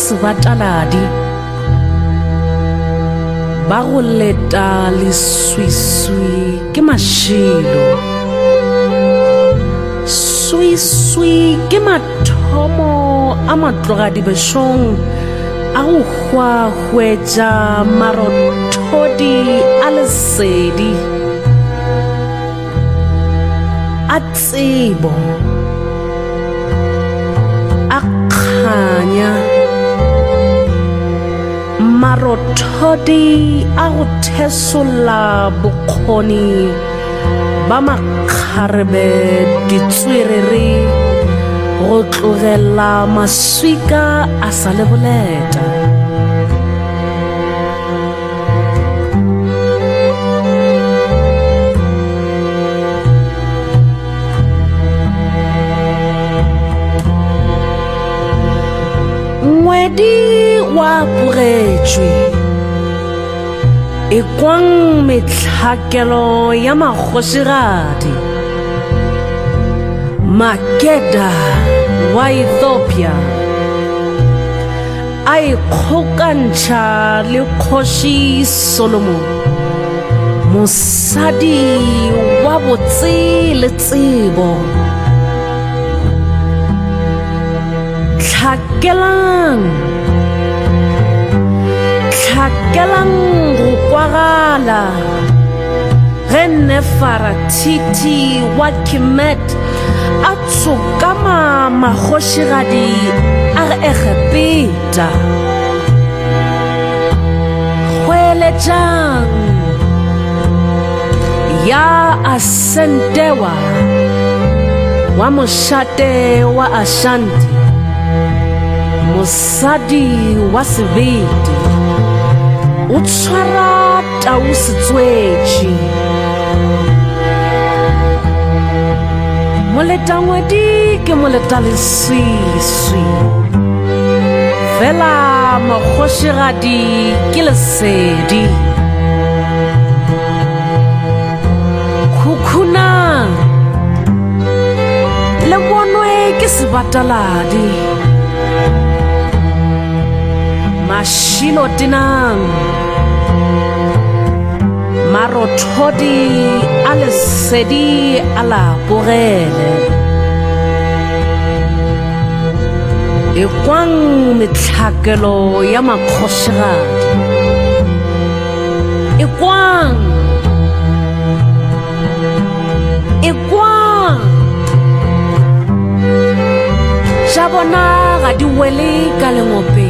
se sebataladi ba go leta leswiswi ke mašilo swiswi ke mathomo a matlogadibešong a go hwahwetša marothodi a lesedi. A tsebo. A kganya marothodi a go thesolla bokgoni ba makgarebe ditswerere go tlogela maswika a sa le boleta. Ngwedi wa pogetšwe e kwang metlhakelo ya magošigadi makeda wa ethiopia. A ikgokantšha le kgoši solomon. Mosadi wa botse le tsebo. Tlhakelang tlhakelang go kwagala. Ge nefaratiti wa kimet a tsokama magošigadi a ge egepeta hweletšang ya asentewa wa mošate wa ashanti mosadi wa sebete o tshwara tau setswetši. Moletangwedi ke moleta leswiswi fela magošigadi ke lesedi. Khukhunang le bonwe ke sebataladi. Mashilo tinang marothodi a lesedi a la bogele e kwang metlhakelo ya makgošigadi e kwang? E kwang? Tša bona ga di wele ka lengopeng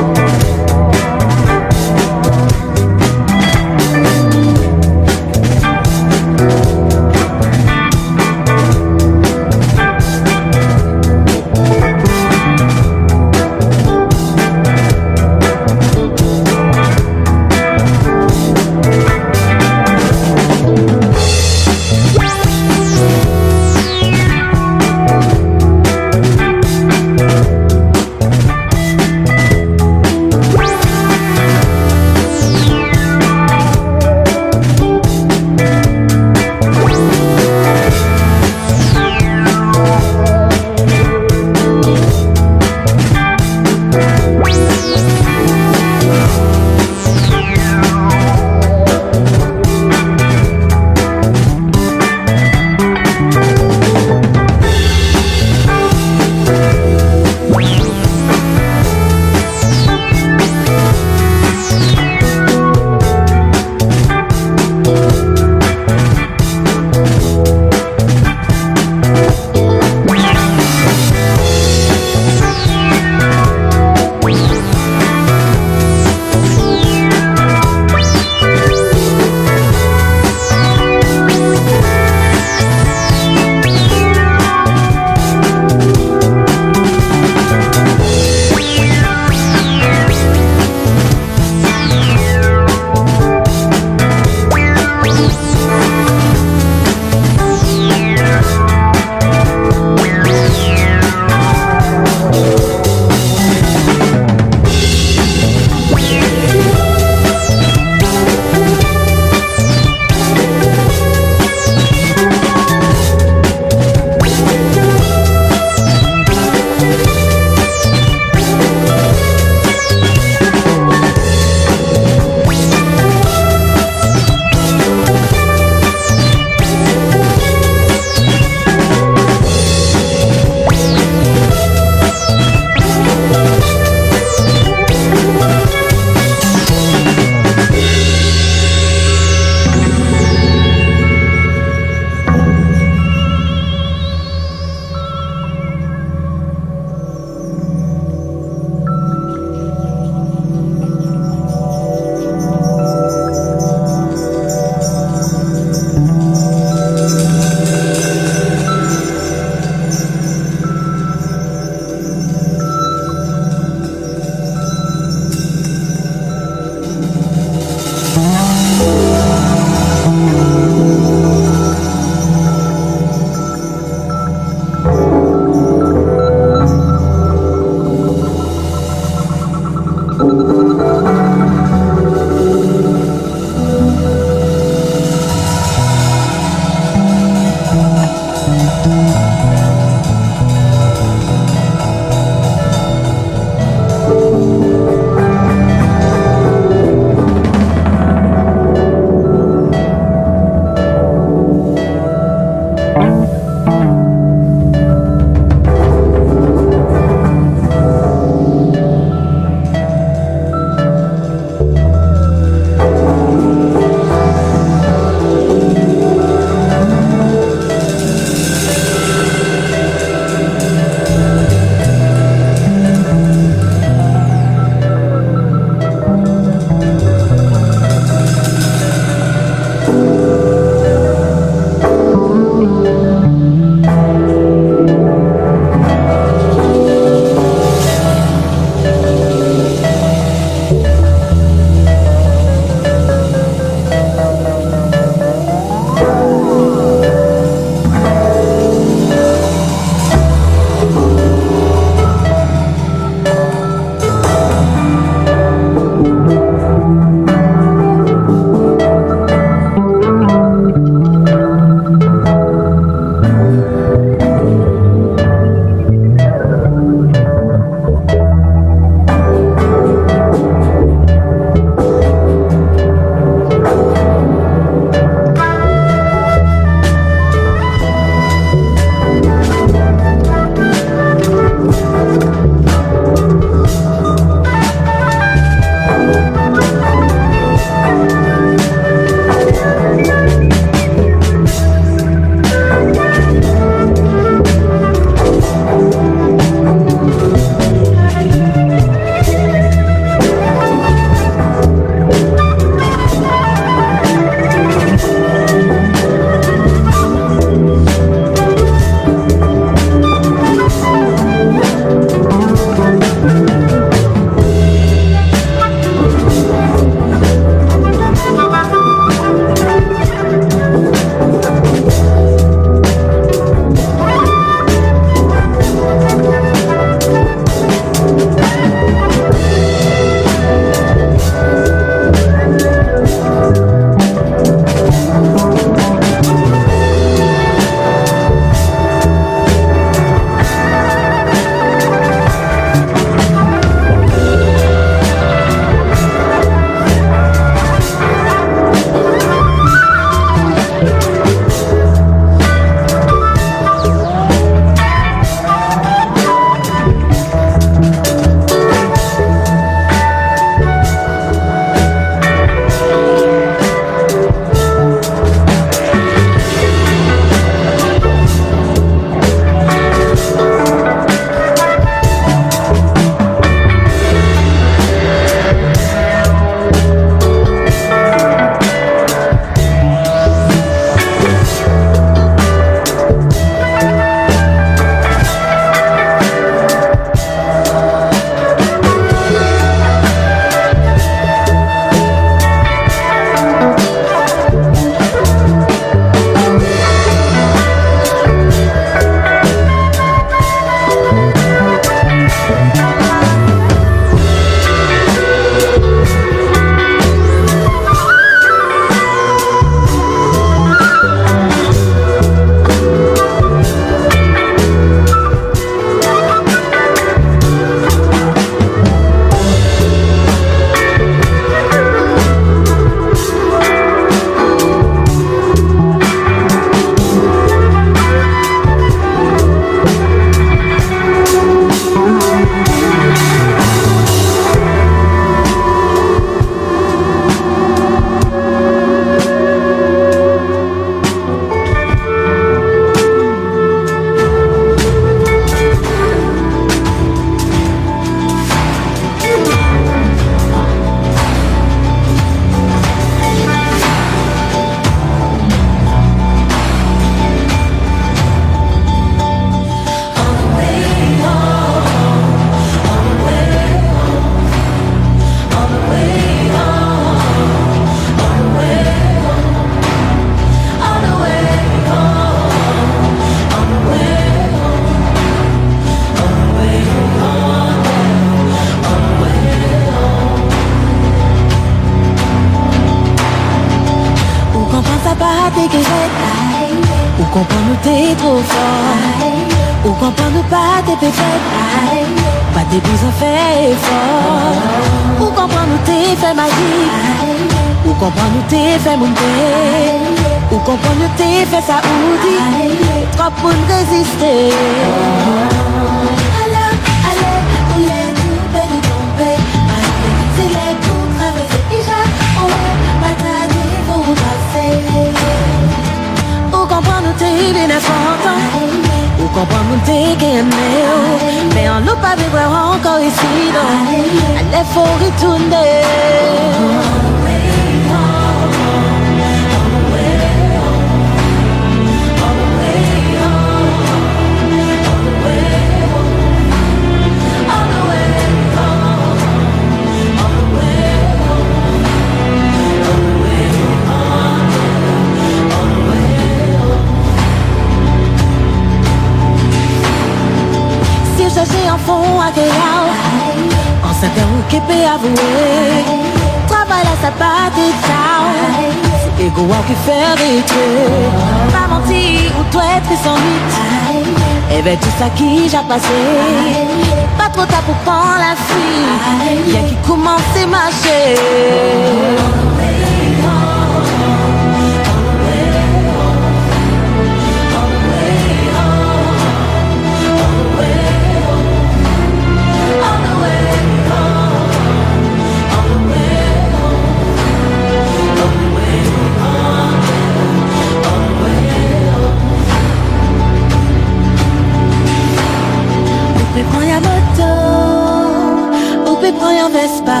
Vespa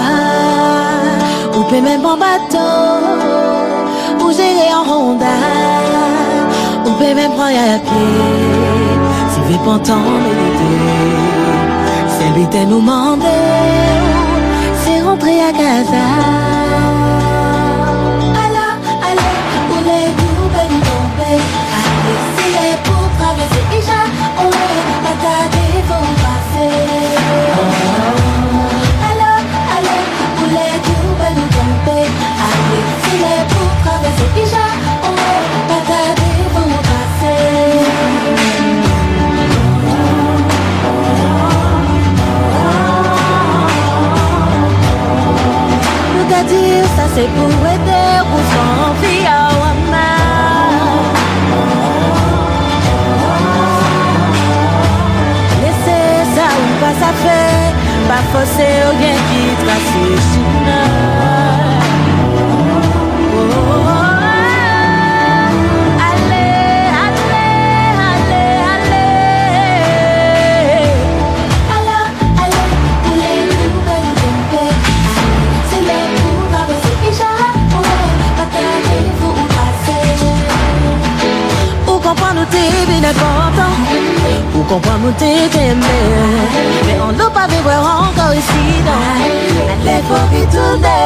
Ou peut même en bateau Ou gérer en Honda Ou peut même prendre à pied Si pas entendre C'est lui qui nous demandé C'est rentrer à casa dir sa se pou ete ou son fi a waman Lese sa ou pa sa fe Pa fose ou gen ki trase sou nan. Ou kompon nou te teme Men an nou pa vewe ankor isi Ale pou ki toune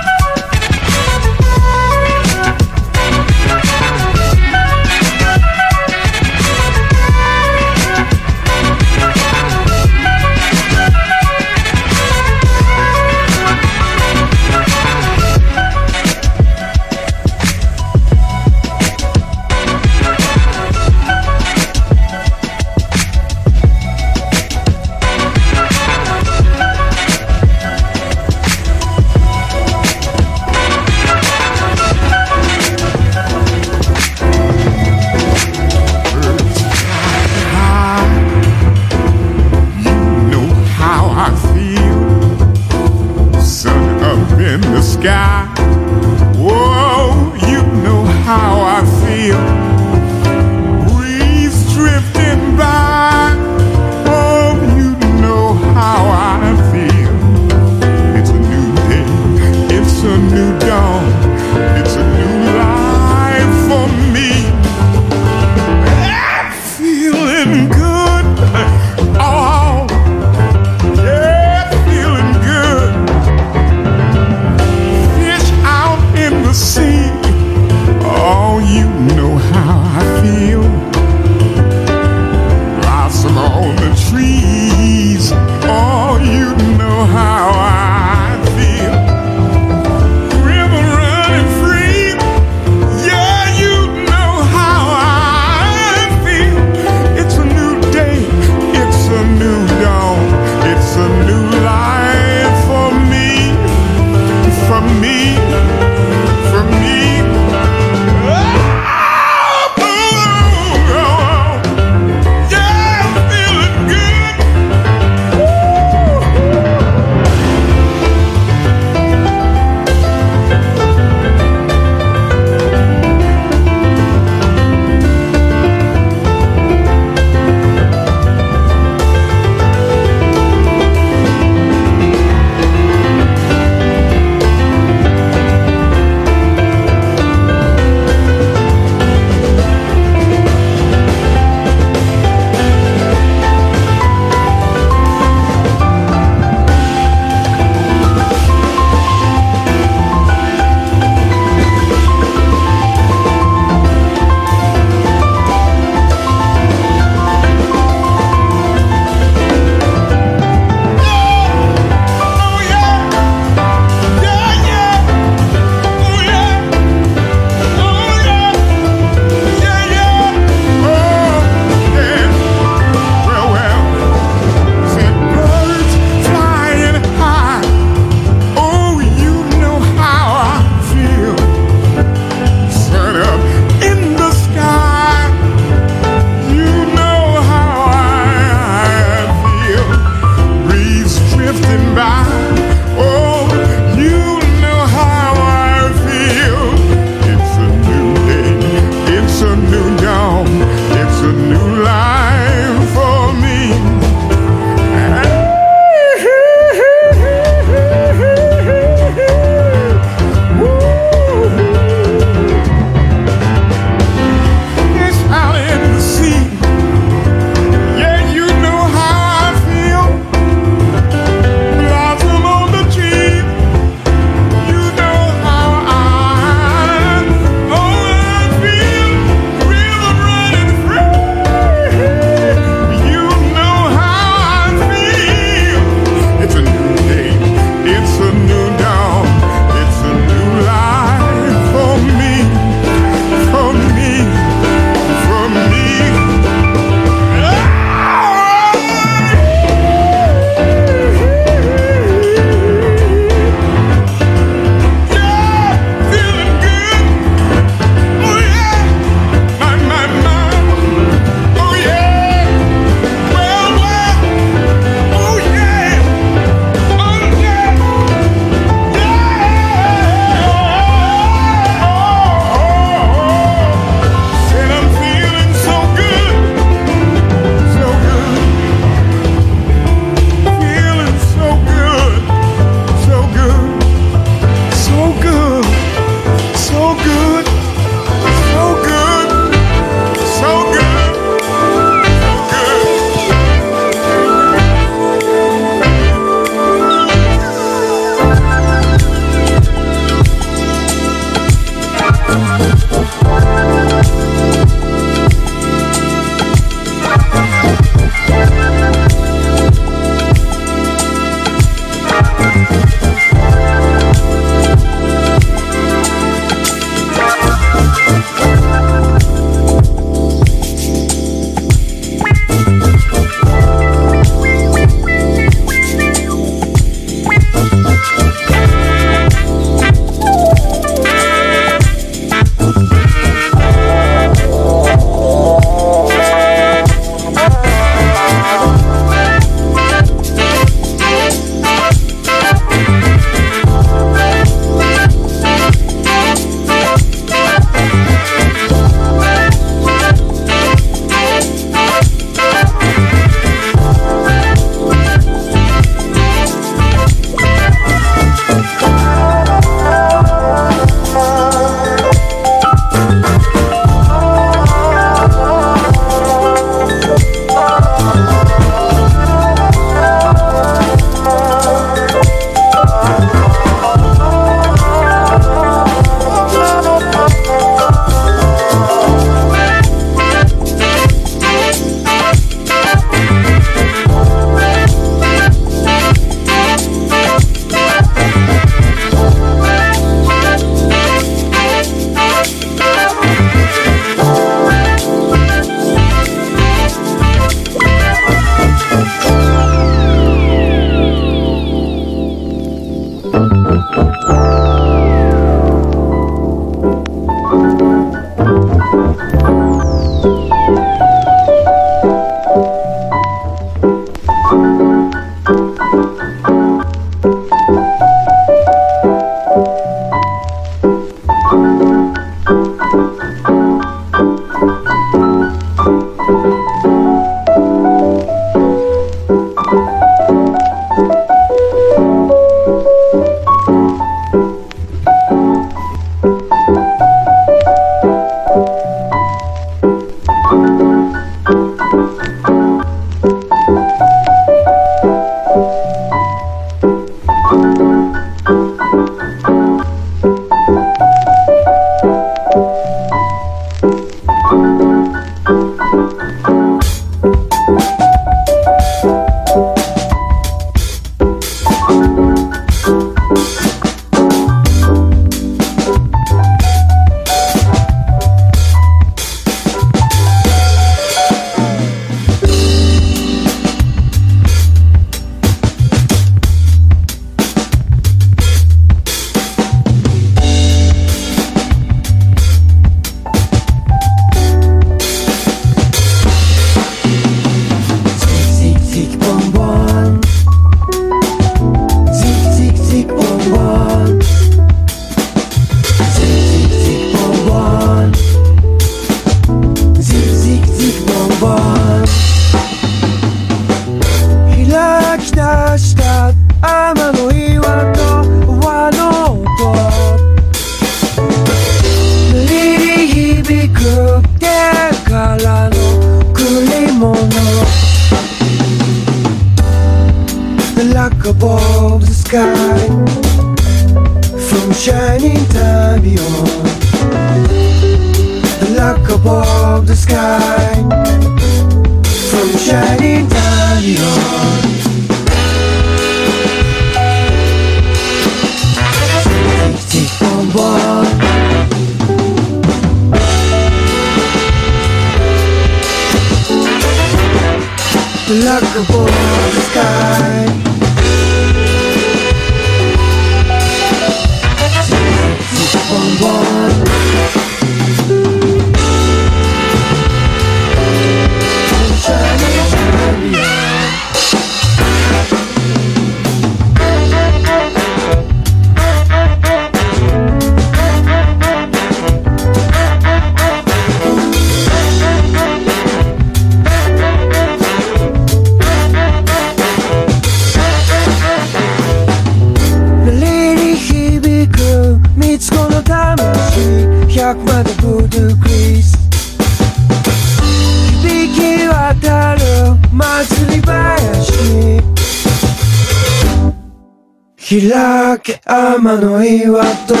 頭の岩と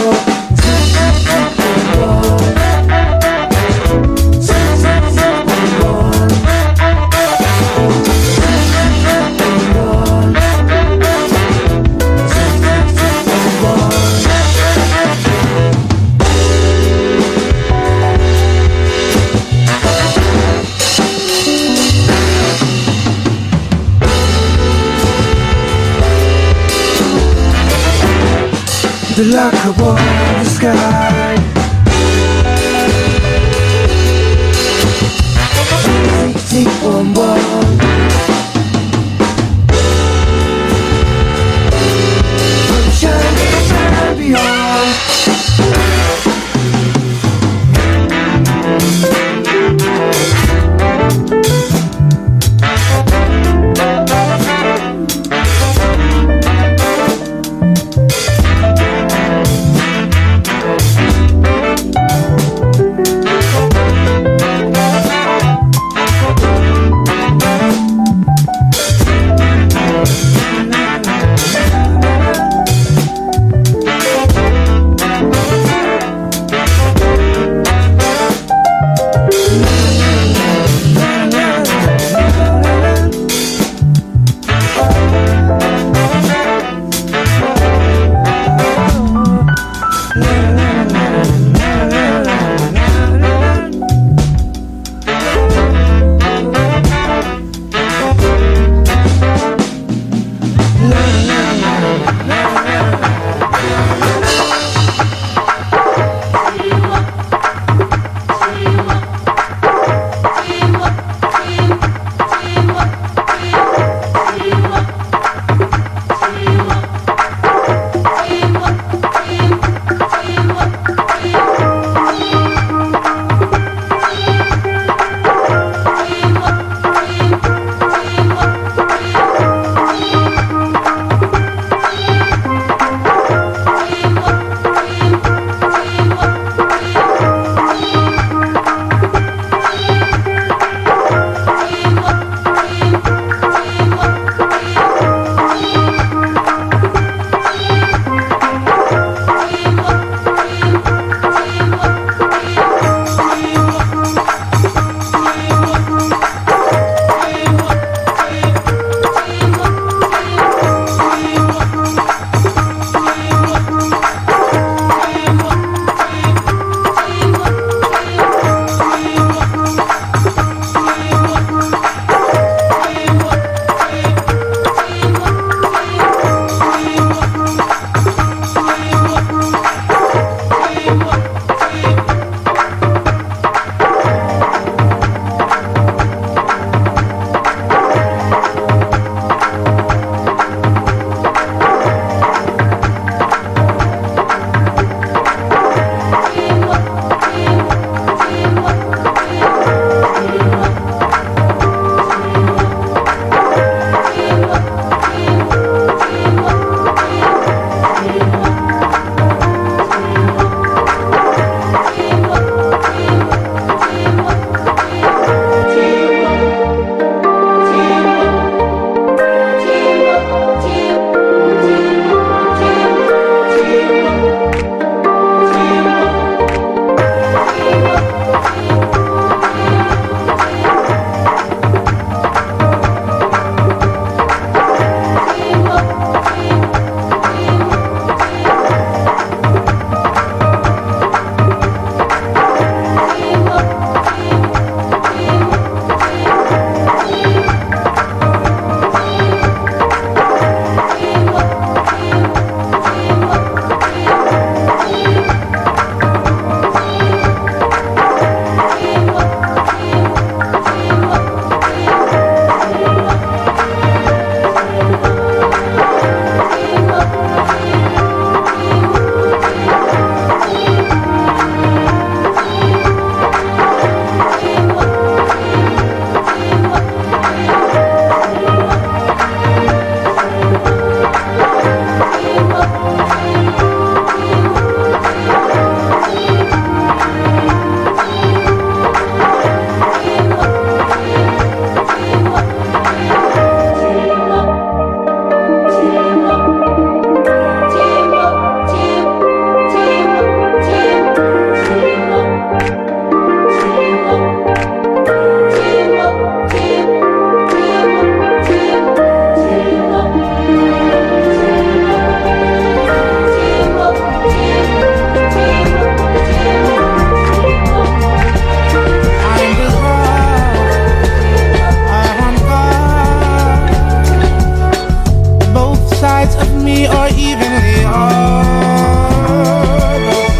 sides of me are evenly all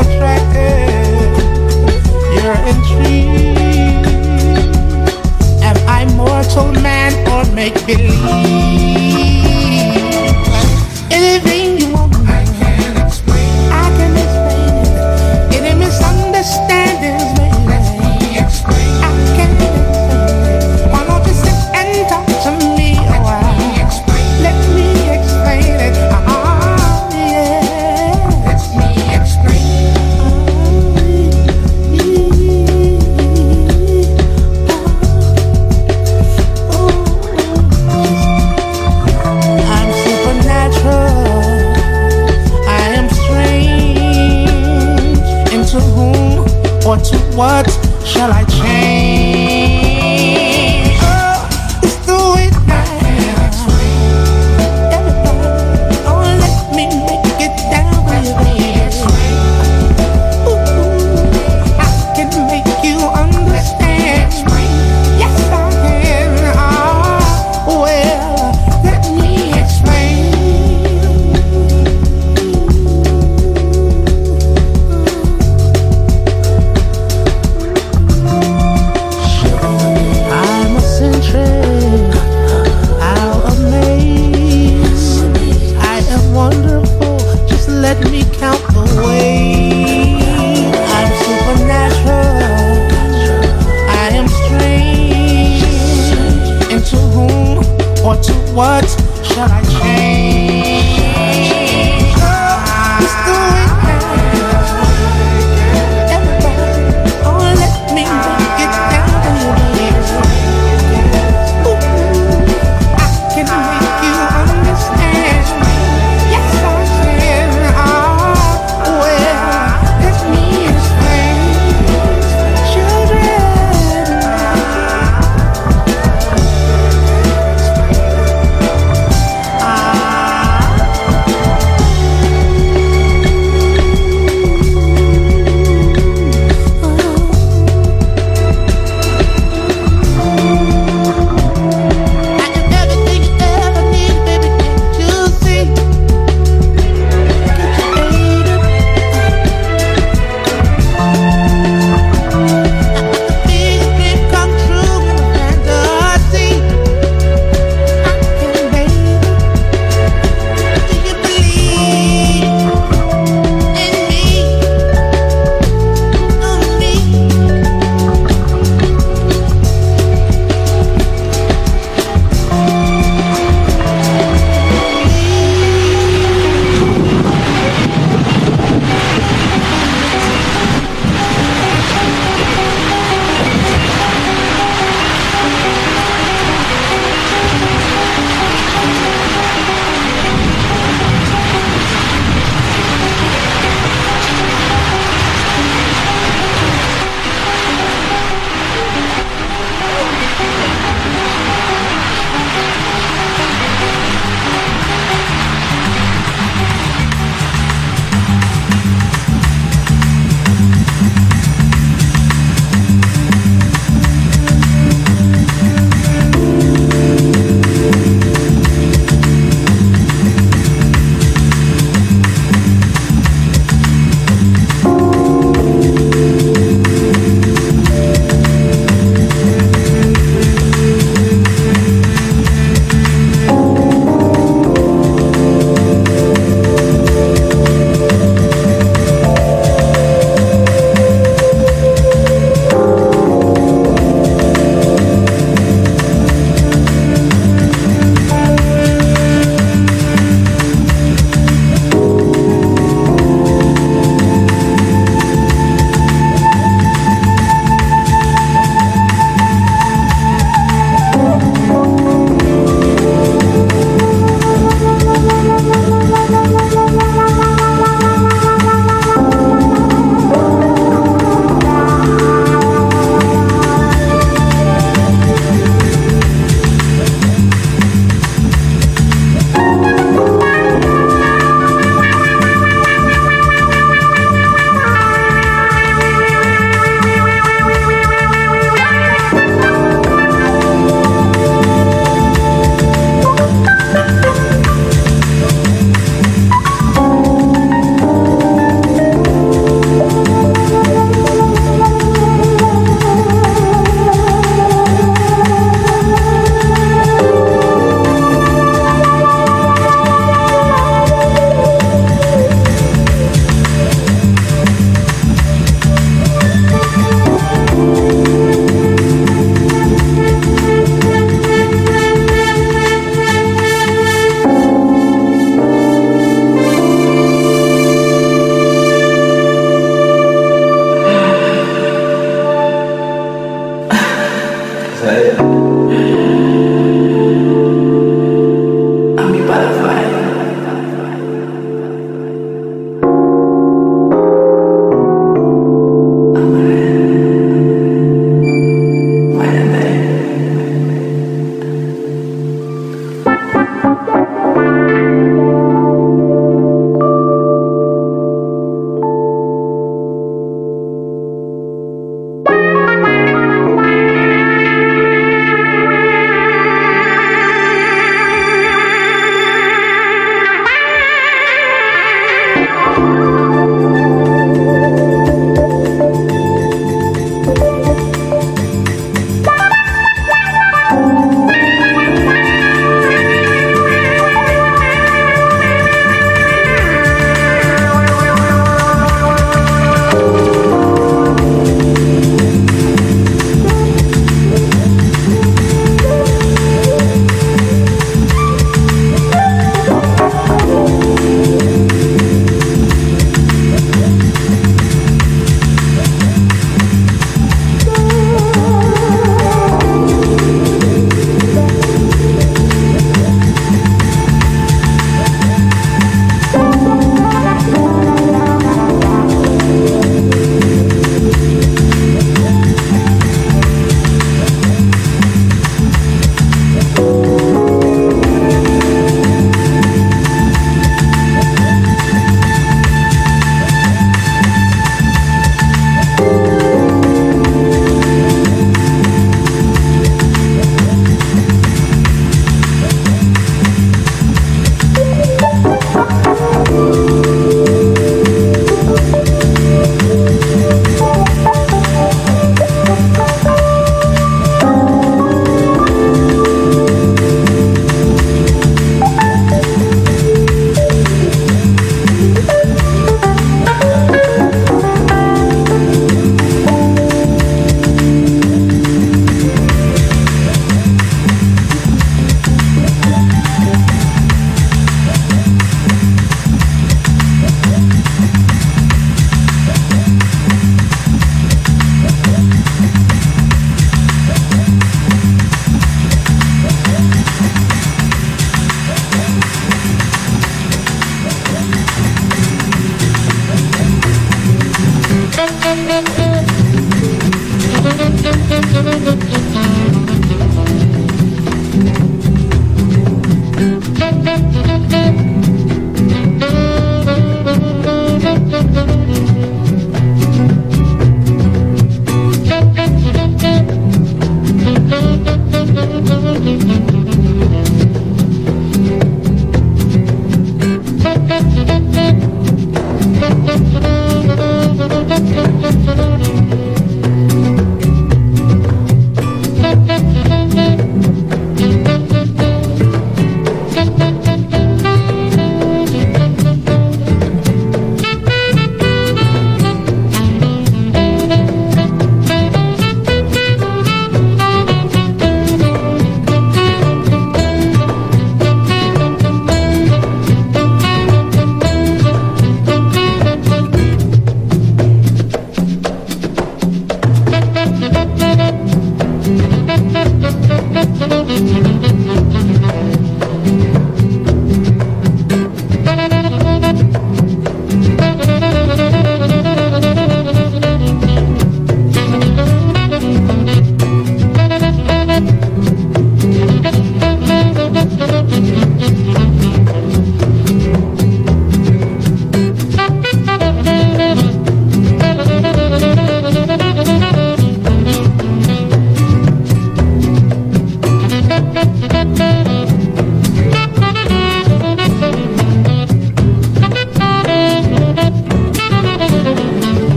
attracted. Your intrigue. Am I mortal man or make believe?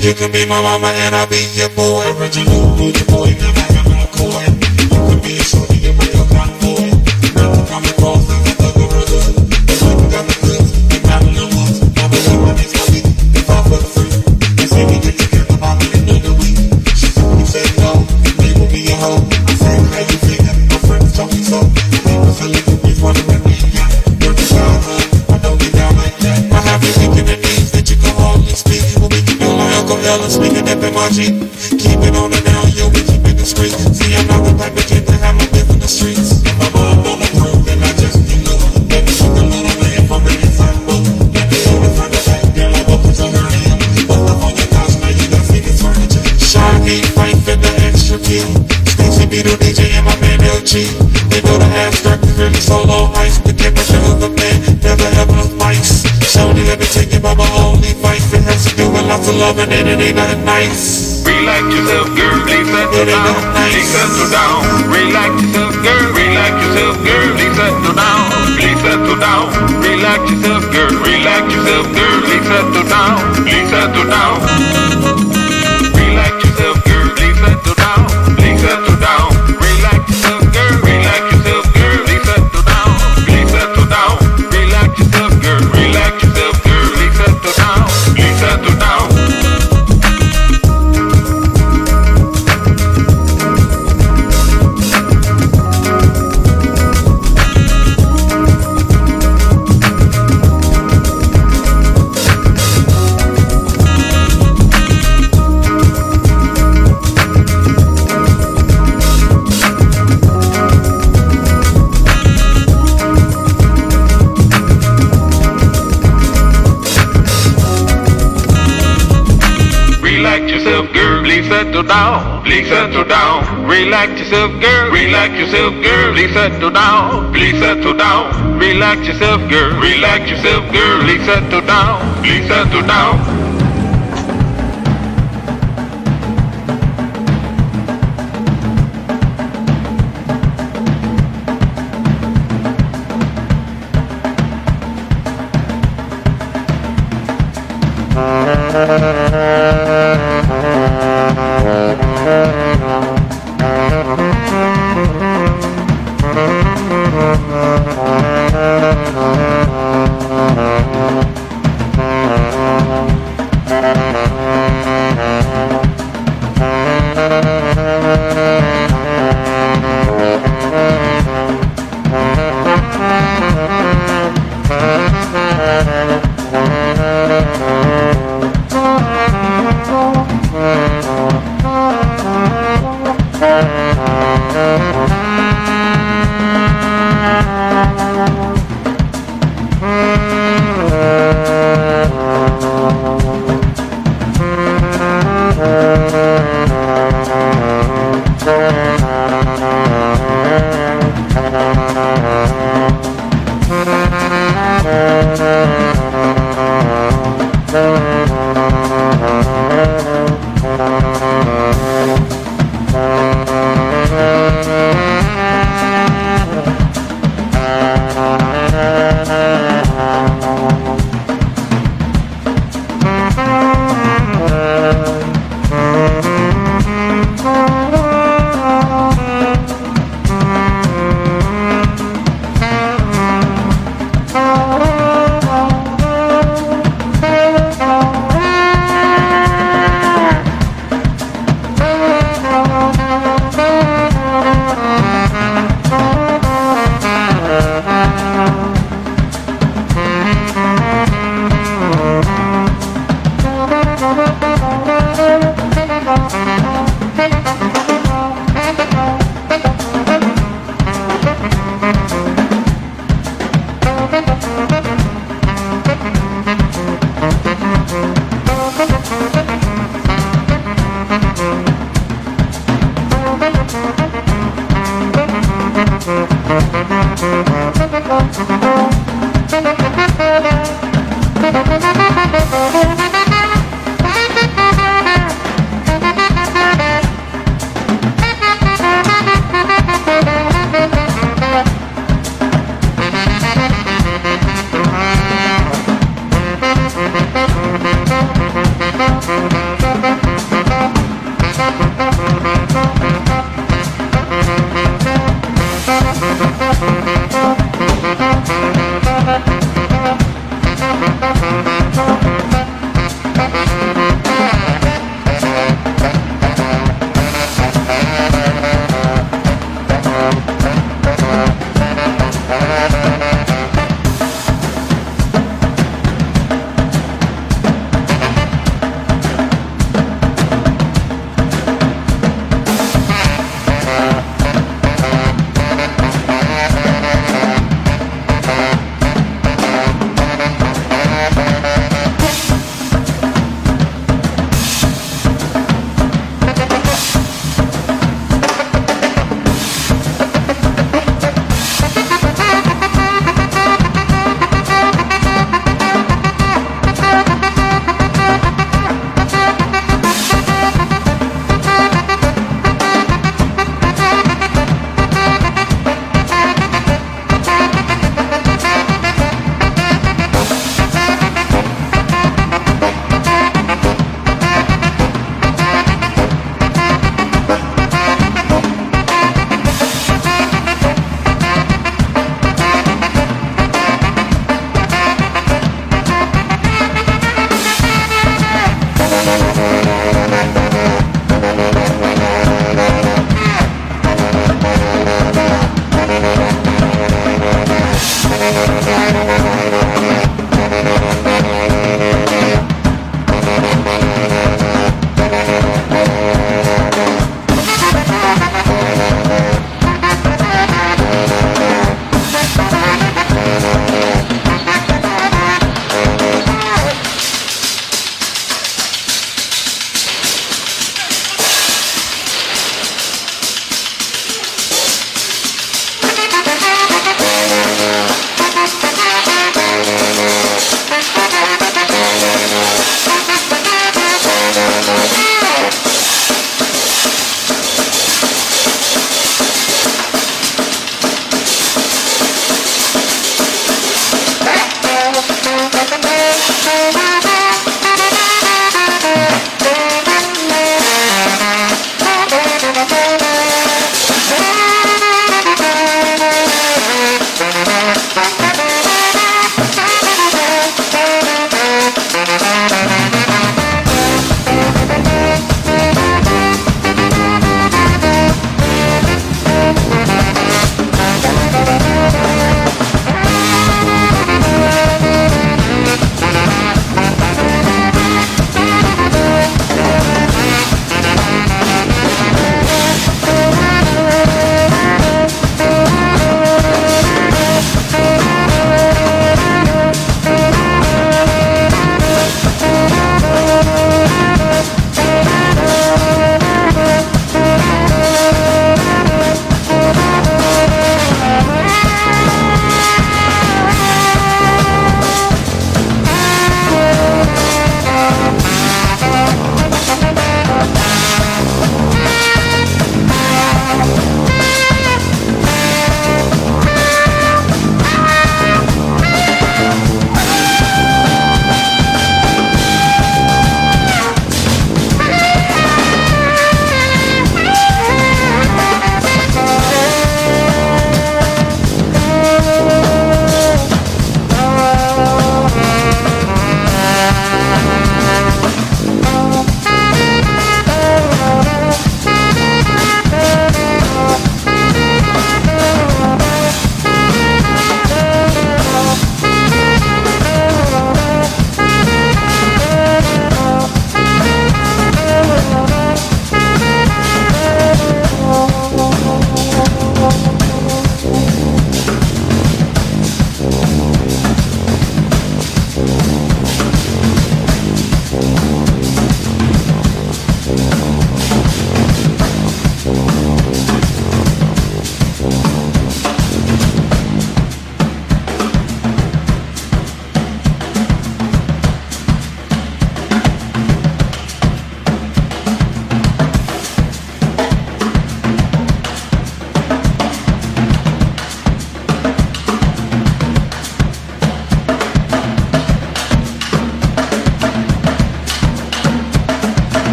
You can be my mama and I'll be your boy. Original booty boy. loving it, it ain't nothing nice. Relax yourself, girl, relax yourself down. Please settle down. Relax yourself, girl, relax yourself, girl, relax yourself down. Please settle down. Relax yourself, girl, relax yourself, girl, relax yourself down. Please settle down. yourself, girl. Relax yourself, girl. Please settle down. Please settle down. Relax yourself, girl. Relax yourself, girl. Please settle down. Please settle down.